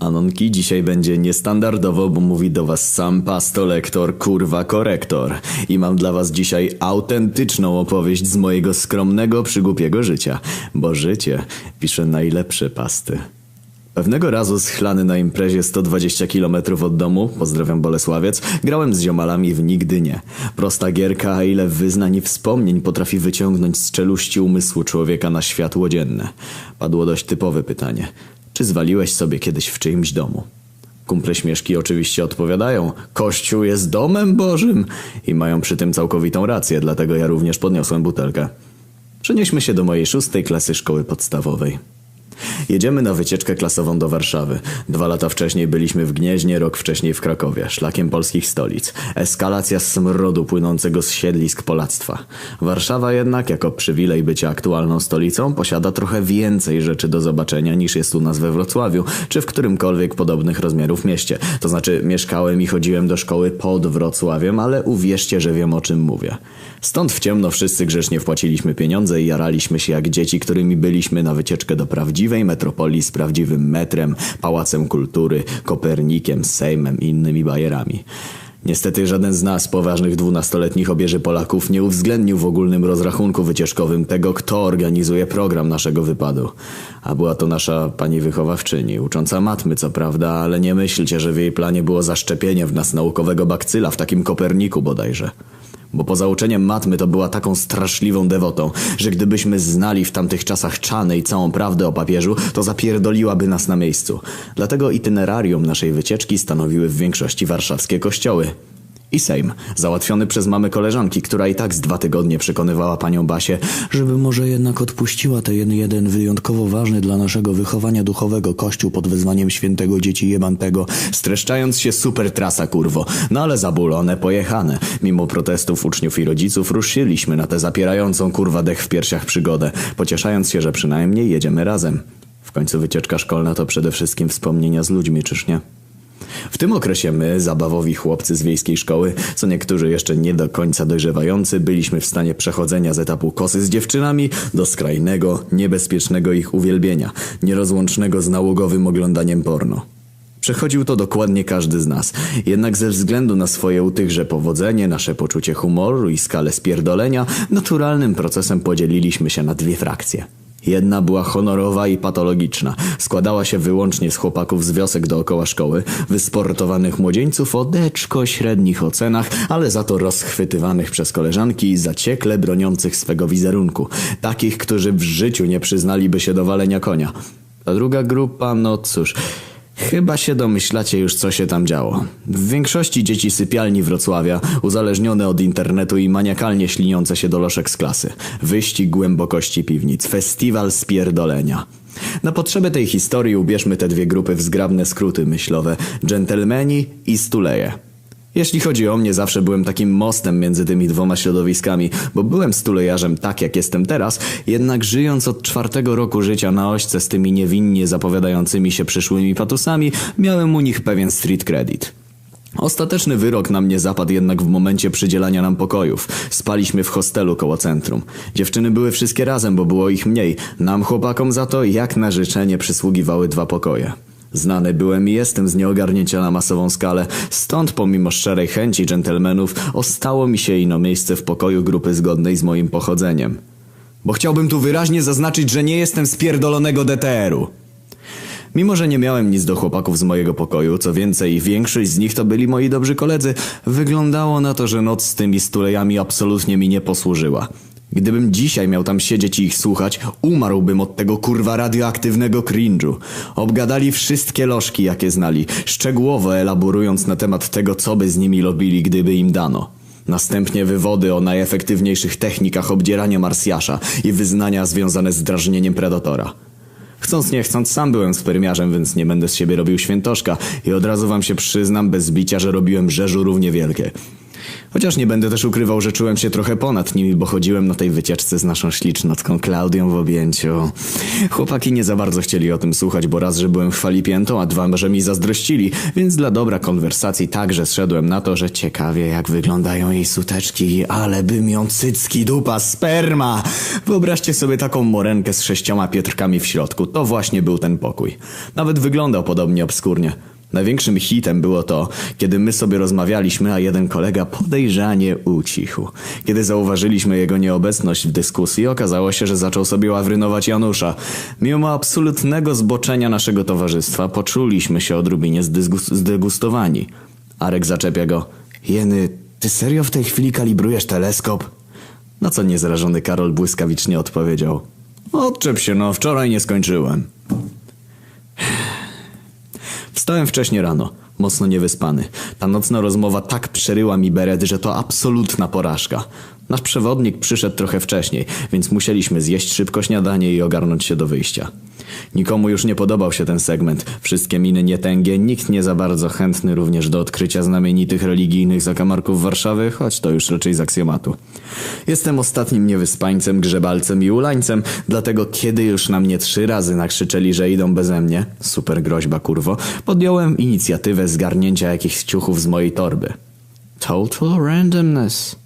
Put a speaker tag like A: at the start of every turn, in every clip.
A: Anonki, dzisiaj będzie niestandardowo, bo mówi do was sam pastolektor, kurwa korektor. I mam dla was dzisiaj autentyczną opowieść z mojego skromnego, przygłupiego życia. Bo życie pisze najlepsze pasty. Pewnego razu schlany na imprezie 120 km od domu, pozdrawiam Bolesławiec, grałem z ziomalami w Nigdy Nie. Prosta gierka, a ile wyznań i wspomnień potrafi wyciągnąć z czeluści umysłu człowieka na światło dzienne. Padło dość typowe pytanie. Czy zwaliłeś sobie kiedyś w czyimś domu? Kumple śmieszki oczywiście odpowiadają, Kościół jest domem Bożym i mają przy tym całkowitą rację, dlatego ja również podniosłem butelkę. Przenieśmy się do mojej szóstej klasy szkoły podstawowej. Jedziemy na wycieczkę klasową do Warszawy. Dwa lata wcześniej byliśmy w Gnieźnie, rok wcześniej w Krakowie, szlakiem polskich stolic. Eskalacja smrodu płynącego z siedlisk polactwa. Warszawa jednak, jako przywilej bycia aktualną stolicą, posiada trochę więcej rzeczy do zobaczenia niż jest u nas we Wrocławiu, czy w którymkolwiek podobnych rozmiarów mieście. To znaczy, mieszkałem i chodziłem do szkoły pod Wrocławiem, ale uwierzcie, że wiem o czym mówię. Stąd w ciemno wszyscy grzecznie wpłaciliśmy pieniądze i jaraliśmy się jak dzieci, którymi byliśmy na wycieczkę do prawdziwej metropolii z prawdziwym metrem, pałacem kultury, Kopernikiem, Sejmem i innymi bajerami. Niestety żaden z nas, poważnych dwunastoletnich obieży Polaków, nie uwzględnił w ogólnym rozrachunku wycieczkowym tego, kto organizuje program naszego wypadu. A była to nasza pani wychowawczyni, ucząca matmy co prawda, ale nie myślcie, że w jej planie było zaszczepienie w nas naukowego bakcyla w takim Koperniku bodajże. Bo poza uczeniem matmy to była taką straszliwą dewotą, że gdybyśmy znali w tamtych czasach czany i całą prawdę o papieżu, to zapierdoliłaby nas na miejscu. Dlatego itinerarium naszej wycieczki stanowiły w większości warszawskie kościoły. I Sejm, załatwiony przez mamy koleżanki, która i tak z dwa tygodnie przekonywała panią Basię, żeby może jednak odpuściła ten jeden wyjątkowo ważny dla naszego wychowania duchowego kościół pod wezwaniem świętego dzieci jebantego, streszczając się super trasa kurwo, no ale zabulone, pojechane. Mimo protestów uczniów i rodziców ruszyliśmy na tę zapierającą kurwa dech w piersiach przygodę, pocieszając się, że przynajmniej jedziemy razem. W końcu wycieczka szkolna to przede wszystkim wspomnienia z ludźmi, czyż nie? W tym okresie my, zabawowi chłopcy z wiejskiej szkoły, co niektórzy jeszcze nie do końca dojrzewający, byliśmy w stanie przechodzenia z etapu kosy z dziewczynami do skrajnego, niebezpiecznego ich uwielbienia, nierozłącznego z nałogowym oglądaniem porno. Przechodził to dokładnie każdy z nas, jednak ze względu na swoje u tychże powodzenie, nasze poczucie humoru i skalę spierdolenia, naturalnym procesem podzieliliśmy się na dwie frakcje. Jedna była honorowa i patologiczna. Składała się wyłącznie z chłopaków z wiosek dookoła szkoły, wysportowanych młodzieńców o deczko średnich ocenach, ale za to rozchwytywanych przez koleżanki i zaciekle broniących swego wizerunku. Takich, którzy w życiu nie przyznaliby się do walenia konia. A druga grupa, no cóż... Chyba się domyślacie już, co się tam działo. W większości dzieci sypialni Wrocławia, uzależnione od internetu i maniakalnie śliniące się do loszek z klasy. Wyścig głębokości piwnic, festiwal spierdolenia. Na potrzeby tej historii ubierzmy te dwie grupy w zgrabne skróty myślowe. Dżentelmeni i stuleje. Jeśli chodzi o mnie, zawsze byłem takim mostem między tymi dwoma środowiskami, bo byłem stulejarzem tak, jak jestem teraz, jednak żyjąc od czwartego roku życia na ośce z tymi niewinnie zapowiadającymi się przyszłymi patusami, miałem u nich pewien street credit. Ostateczny wyrok na mnie zapadł jednak w momencie przydzielania nam pokojów. Spaliśmy w hostelu koło centrum. Dziewczyny były wszystkie razem, bo było ich mniej. Nam chłopakom za to jak na życzenie przysługiwały dwa pokoje. Znany byłem i jestem z nieogarnięcia na masową skalę, stąd pomimo szczerej chęci dżentelmenów ostało mi się ino miejsce w pokoju grupy zgodnej z moim pochodzeniem. Bo chciałbym tu wyraźnie zaznaczyć, że nie jestem z pierdolonego DTR-u. Mimo, że nie miałem nic do chłopaków z mojego pokoju, co więcej, większość z nich to byli moi dobrzy koledzy, wyglądało na to, że noc z tymi stulejami absolutnie mi nie posłużyła. Gdybym dzisiaj miał tam siedzieć i ich słuchać, umarłbym od tego kurwa radioaktywnego cringe'u. Obgadali wszystkie lożki, jakie znali, szczegółowo elaborując na temat tego, co by z nimi robili, gdyby im dano. Następnie wywody o najefektywniejszych technikach obdzierania Marsjasza i wyznania związane z drażnieniem predatora. Chcąc nie chcąc, sam byłem spermiarzem, więc nie będę z siebie robił świętoszka i od razu wam się przyznam bez bicia, że robiłem rzeżu równie wielkie. Chociaż nie będę też ukrywał, że czułem się trochę ponad nimi, bo chodziłem na tej wycieczce z naszą ślicznotką Klaudią w objęciu. Chłopaki nie za bardzo chcieli o tym słuchać, bo raz, że byłem chwali piętą, a dwa, że mi zazdrościli, więc dla dobra konwersacji także zszedłem na to, że ciekawie jak wyglądają jej suteczki, ale bym ją cycki dupa sperma! Wyobraźcie sobie taką morenkę z sześcioma pietrkami w środku, to właśnie był ten pokój. Nawet wyglądał podobnie obskurnie. Największym hitem było to, kiedy my sobie rozmawialiśmy, a jeden kolega podejrzanie ucichł. Kiedy zauważyliśmy jego nieobecność w dyskusji, okazało się, że zaczął sobie ławrynować Janusza. Mimo absolutnego zboczenia naszego towarzystwa, poczuliśmy się odrobinie zdegustowani. Arek zaczepia go. Jeny, ty serio w tej chwili kalibrujesz teleskop? Na co niezrażony Karol błyskawicznie odpowiedział. Odczep się, no wczoraj nie skończyłem. Wstałem wcześnie rano, mocno niewyspany. Ta nocna rozmowa tak przeryła mi beret, że to absolutna porażka. Nasz przewodnik przyszedł trochę wcześniej, więc musieliśmy zjeść szybko śniadanie i ogarnąć się do wyjścia. Nikomu już nie podobał się ten segment. Wszystkie miny nietęgie, nikt nie za bardzo chętny również do odkrycia znamienitych religijnych zakamarków Warszawy, choć to już raczej z aksjomatu. Jestem ostatnim niewyspańcem, grzebalcem i ulańcem, dlatego kiedy już na mnie trzy razy nakrzyczeli, że idą beze mnie, super groźba kurwo, podjąłem inicjatywę zgarnięcia jakichś ciuchów z mojej torby. Total randomness.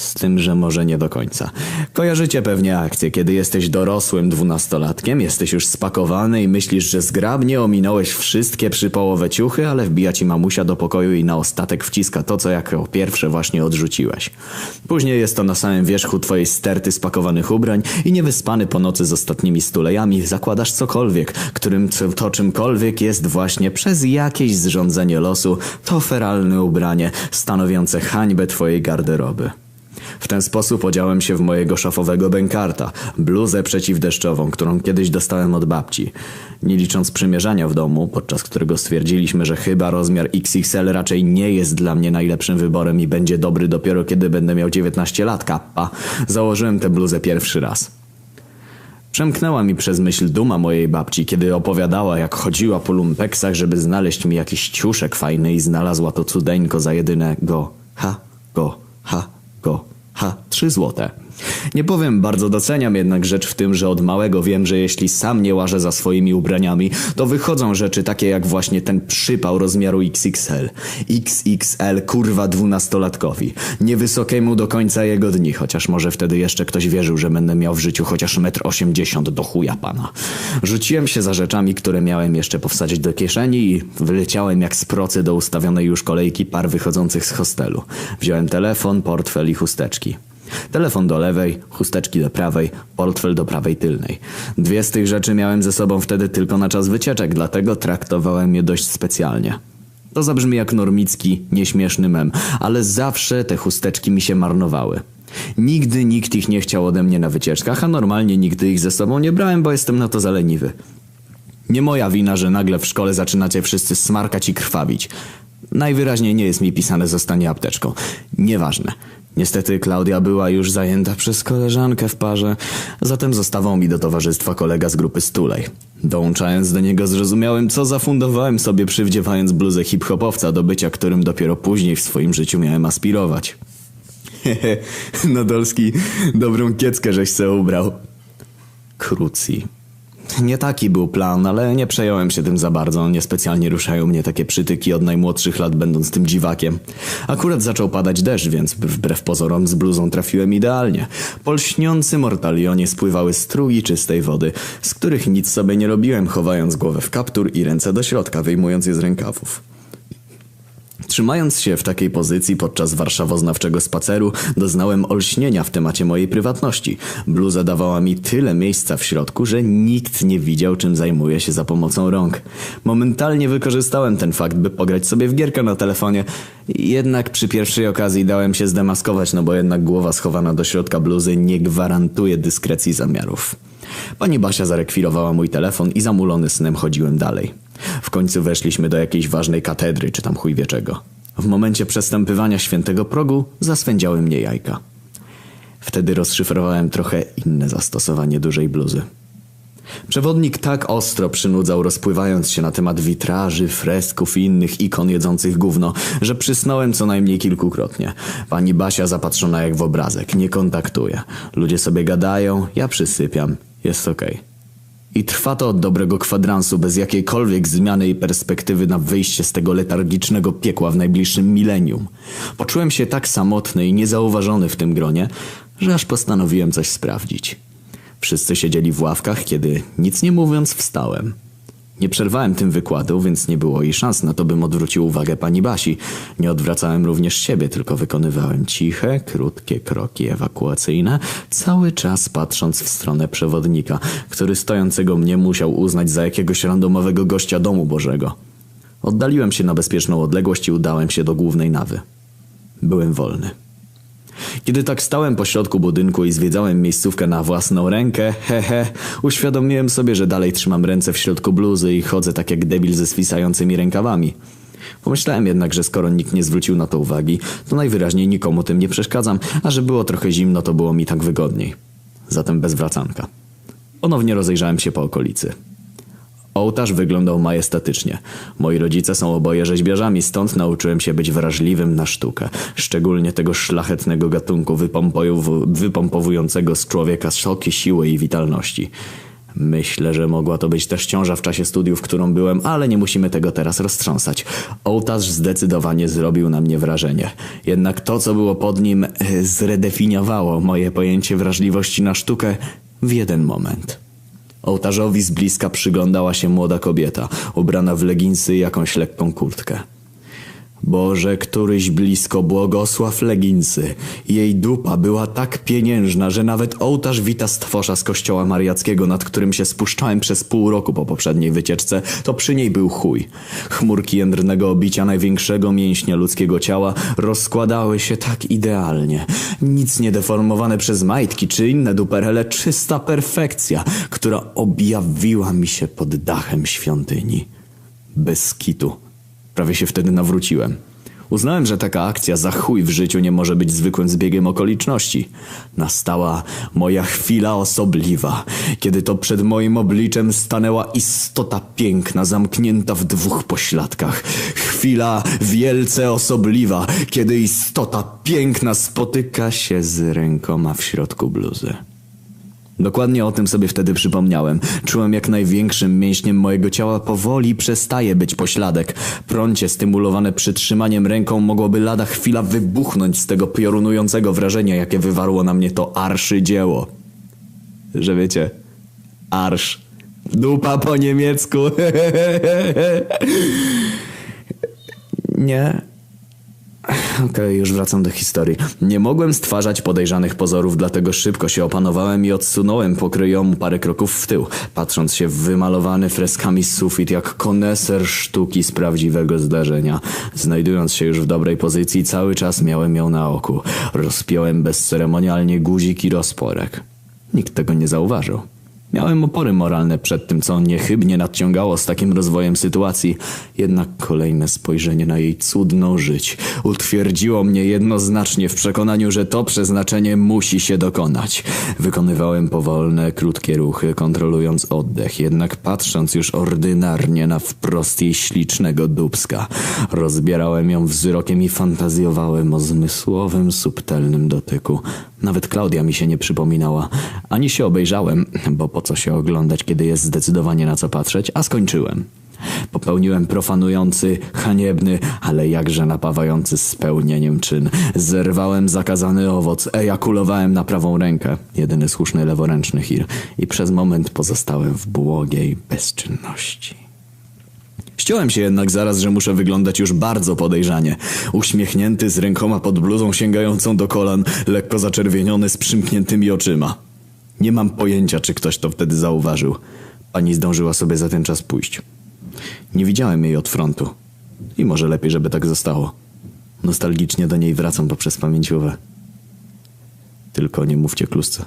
A: Z tym, że może nie do końca. Kojarzycie pewnie akcję, kiedy jesteś dorosłym dwunastolatkiem, jesteś już spakowany i myślisz, że zgrabnie ominąłeś wszystkie przypołowe ciuchy, ale wbija ci mamusia do pokoju i na ostatek wciska to, co jako pierwsze właśnie odrzuciłeś. Później jest to na samym wierzchu twojej sterty spakowanych ubrań i niewyspany po nocy z ostatnimi stulejami zakładasz cokolwiek, którym to czymkolwiek jest właśnie przez jakieś zrządzenie losu to feralne ubranie stanowiące hańbę twojej garderoby. W ten sposób odziałem się w mojego szafowego bękarta, bluzę przeciwdeszczową, którą kiedyś dostałem od babci. Nie licząc przymierzania w domu, podczas którego stwierdziliśmy, że chyba rozmiar XXL raczej nie jest dla mnie najlepszym wyborem i będzie dobry dopiero kiedy będę miał 19 lat kappa, założyłem tę bluzę pierwszy raz. Przemknęła mi przez myśl duma mojej babci, kiedy opowiadała, jak chodziła po lumpeksach, żeby znaleźć mi jakiś ciuszek fajny i znalazła to cudeńko za jedynego ha, go, ha, go, ha, trzy złote. Nie powiem, bardzo doceniam jednak rzecz w tym, że od małego wiem, że jeśli sam nie łażę za swoimi ubraniami, to wychodzą rzeczy takie jak właśnie ten przypał rozmiaru XXL. XXL kurwa dwunastolatkowi. Niewysokiemu do końca jego dni, chociaż może wtedy jeszcze ktoś wierzył, że będę miał w życiu chociaż metr osiemdziesiąt do chuja pana. Rzuciłem się za rzeczami, które miałem jeszcze powsadzić do kieszeni i wyleciałem jak z procy do ustawionej już kolejki par wychodzących z hostelu. Wziąłem telefon, portfel i chusteczki. Telefon do lewej, chusteczki do prawej, portfel do prawej tylnej. Dwie z tych rzeczy miałem ze sobą wtedy tylko na czas wycieczek, dlatego traktowałem je dość specjalnie. To zabrzmi jak normicki, nieśmieszny mem, ale zawsze te chusteczki mi się marnowały. Nigdy nikt ich nie chciał ode mnie na wycieczkach, a normalnie nigdy ich ze sobą nie brałem, bo jestem na to zaleniwy. Nie moja wina, że nagle w szkole zaczynacie wszyscy smarkać i krwawić. Najwyraźniej nie jest mi pisane zostanie apteczką. Nieważne. Niestety Klaudia była już zajęta przez koleżankę w parze, zatem zostawał mi do towarzystwa kolega z grupy Stulej. Dołączając do niego zrozumiałem, co zafundowałem sobie przywdziewając bluzę hip-hopowca do bycia, którym dopiero później w swoim życiu miałem aspirować. Hehe, Nadolski, dobrą kieckę żeś se ubrał. Krucji. Nie taki był plan, ale nie przejąłem się tym za bardzo. Niespecjalnie ruszają mnie takie przytyki od najmłodszych lat, będąc tym dziwakiem. Akurat zaczął padać deszcz, więc wbrew pozorom z bluzą trafiłem idealnie. Po lśniącym mortalionie spływały strugi czystej wody, z których nic sobie nie robiłem, chowając głowę w kaptur i ręce do środka, wyjmując je z rękawów. Trzymając się w takiej pozycji podczas warszawoznawczego spaceru, doznałem olśnienia w temacie mojej prywatności. Bluza dawała mi tyle miejsca w środku, że nikt nie widział, czym zajmuję się za pomocą rąk. Momentalnie wykorzystałem ten fakt, by pograć sobie w gierkę na telefonie. Jednak przy pierwszej okazji dałem się zdemaskować, no bo jednak głowa schowana do środka bluzy nie gwarantuje dyskrecji zamiarów. Pani Basia zarekwirowała mój telefon i zamulony snem chodziłem dalej. W końcu weszliśmy do jakiejś ważnej katedry, czy tam chuj wie czego. W momencie przestępywania świętego progu zaswędziały mnie jajka. Wtedy rozszyfrowałem trochę inne zastosowanie dużej bluzy. Przewodnik tak ostro przynudzał, rozpływając się na temat witraży, fresków i innych ikon jedzących gówno, że przysnąłem co najmniej kilkukrotnie. Pani Basia zapatrzona jak w obrazek, nie kontaktuje. Ludzie sobie gadają, ja przysypiam, jest okej. I trwa to od dobrego kwadransu, bez jakiejkolwiek zmiany i perspektywy na wyjście z tego letargicznego piekła w najbliższym milenium. Poczułem się tak samotny i niezauważony w tym gronie, że aż postanowiłem coś sprawdzić. Wszyscy siedzieli w ławkach, kiedy, nic nie mówiąc, wstałem. Nie przerwałem tym wykładu, więc nie było jej szans na to, bym odwrócił uwagę pani Basi. Nie odwracałem również siebie, tylko wykonywałem ciche, krótkie kroki ewakuacyjne, cały czas patrząc w stronę przewodnika, który stojącego mnie musiał uznać za jakiegoś randomowego gościa domu Bożego. Oddaliłem się na bezpieczną odległość i udałem się do głównej nawy. Byłem wolny. Kiedy tak stałem po środku budynku i zwiedzałem miejscówkę na własną rękę, hehe, uświadomiłem sobie, że dalej trzymam ręce w środku bluzy i chodzę tak jak debil ze swisającymi rękawami. Pomyślałem jednak, że skoro nikt nie zwrócił na to uwagi, to najwyraźniej nikomu tym nie przeszkadzam, a że było trochę zimno, to było mi tak wygodniej. Zatem bez wracanka. Ponownie rozejrzałem się po okolicy. Ołtarz wyglądał majestatycznie. Moi rodzice są oboje rzeźbiarzami, stąd nauczyłem się być wrażliwym na sztukę. Szczególnie tego szlachetnego gatunku wypompow- wypompowującego z człowieka soki siły i witalności. Myślę, że mogła to być też ciąża w czasie studiów, którą byłem, ale nie musimy tego teraz roztrząsać. Ołtarz zdecydowanie zrobił na mnie wrażenie. Jednak to, co było pod nim, e, zredefiniowało moje pojęcie wrażliwości na sztukę w jeden moment. Ołtarzowi z bliska przyglądała się młoda kobieta, ubrana w leginsy i jakąś lekką kurtkę. Boże, któryś blisko błogosław leginsy. Jej dupa była tak pieniężna, że nawet ołtarz wita stwosza z kościoła mariackiego, nad którym się spuszczałem przez pół roku po poprzedniej wycieczce, to przy niej był chuj. Chmurki jędrnego obicia największego mięśnia ludzkiego ciała rozkładały się tak idealnie. Nic nie deformowane przez majtki czy inne duperele, czysta perfekcja, która objawiła mi się pod dachem świątyni. Bez kitu. Prawie się wtedy nawróciłem. Uznałem, że taka akcja za chuj w życiu nie może być zwykłym zbiegiem okoliczności. Nastała moja chwila osobliwa, kiedy to przed moim obliczem stanęła istota piękna, zamknięta w dwóch pośladkach. Chwila wielce osobliwa, kiedy istota piękna spotyka się z rękoma w środku bluzy. Dokładnie o tym sobie wtedy przypomniałem. Czułem jak największym mięśniem mojego ciała powoli przestaje być pośladek. Prącie stymulowane przytrzymaniem ręką mogłoby lada chwila wybuchnąć z tego piorunującego wrażenia, jakie wywarło na mnie to arszydzieło. Że wiecie, arsz. Dupa po niemiecku. Nie, Okej, już wracam do historii. Nie mogłem stwarzać podejrzanych pozorów, dlatego szybko się opanowałem i odsunąłem pokryjomu parę kroków w tył, patrząc się w wymalowany freskami sufit jak koneser sztuki z prawdziwego zdarzenia. Znajdując się już w dobrej pozycji, cały czas miałem ją na oku. Rozpiąłem bezceremonialnie guzik i rozporek. Nikt tego nie zauważył. Miałem opory moralne przed tym, co niechybnie nadciągało z takim rozwojem sytuacji, jednak kolejne spojrzenie na jej cudną żyć utwierdziło mnie jednoznacznie w przekonaniu, że to przeznaczenie musi się dokonać. Wykonywałem powolne, krótkie ruchy, kontrolując oddech, jednak patrząc już ordynarnie na wprost jej ślicznego dubska. Rozbierałem ją wzrokiem i fantazjowałem o zmysłowym, subtelnym dotyku. Nawet Klaudia mi się nie przypominała. Ani się obejrzałem, bo po co się oglądać, kiedy jest zdecydowanie na co patrzeć, a skończyłem. Popełniłem profanujący, haniebny, ale jakże napawający spełnieniem czyn. Zerwałem zakazany owoc, ejakulowałem na prawą rękę, jedyny słuszny leworęczny hir, i przez moment pozostałem w błogiej bezczynności. Ściąłem się jednak zaraz, że muszę wyglądać już bardzo podejrzanie. Uśmiechnięty, z rękoma pod bluzą sięgającą do kolan, lekko zaczerwieniony, z przymkniętymi oczyma. Nie mam pojęcia, czy ktoś to wtedy zauważył. Pani zdążyła sobie za ten czas pójść. Nie widziałem jej od frontu. I może lepiej, żeby tak zostało. Nostalgicznie do niej wracam poprzez pamięciowe. Tylko nie mówcie klusce.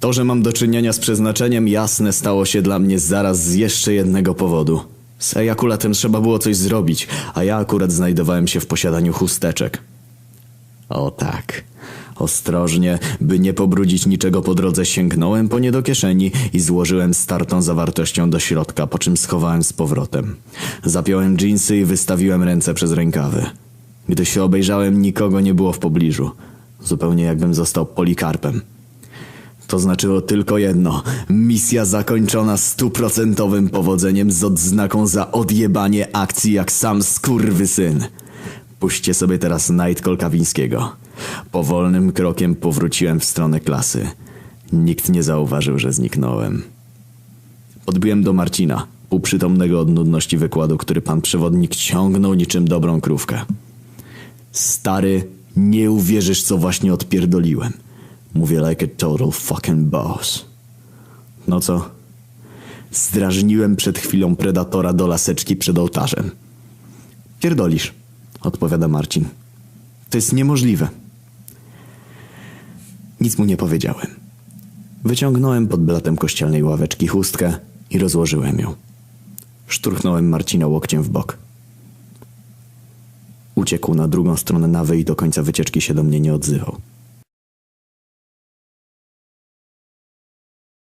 A: To, że mam do czynienia z przeznaczeniem jasne stało się dla mnie zaraz z jeszcze jednego powodu. Z ejakulatem trzeba było coś zrobić, a ja akurat znajdowałem się w posiadaniu chusteczek. O tak. Ostrożnie, by nie pobrudzić niczego po drodze, sięgnąłem po nie do kieszeni i złożyłem startą zawartością do środka, po czym schowałem z powrotem. Zapiąłem dżinsy i wystawiłem ręce przez rękawy. Gdy się obejrzałem, nikogo nie było w pobliżu. Zupełnie jakbym został polikarpem. To znaczyło tylko jedno. Misja zakończona stuprocentowym powodzeniem z odznaką za odjebanie akcji jak sam skurwysyn. Puśćcie sobie teraz Nightcall Kawińskiego. Powolnym krokiem powróciłem w stronę klasy. Nikt nie zauważył, że zniknąłem. Podbiłem do Marcina, półprzytomnego od nudności wykładu, który pan przewodnik ciągnął niczym dobrą krówkę. Stary, nie uwierzysz, co właśnie odpierdoliłem. Mówię like a total fucking boss. No co? Zdrażniłem przed chwilą predatora do laseczki przed ołtarzem. Pierdolisz, odpowiada Marcin. To jest niemożliwe. Nic mu nie powiedziałem. Wyciągnąłem pod blatem kościelnej ławeczki chustkę i rozłożyłem ją. Szturchnąłem Marcina łokciem w bok. Uciekł na drugą stronę nawy i do końca wycieczki się do mnie nie odzywał.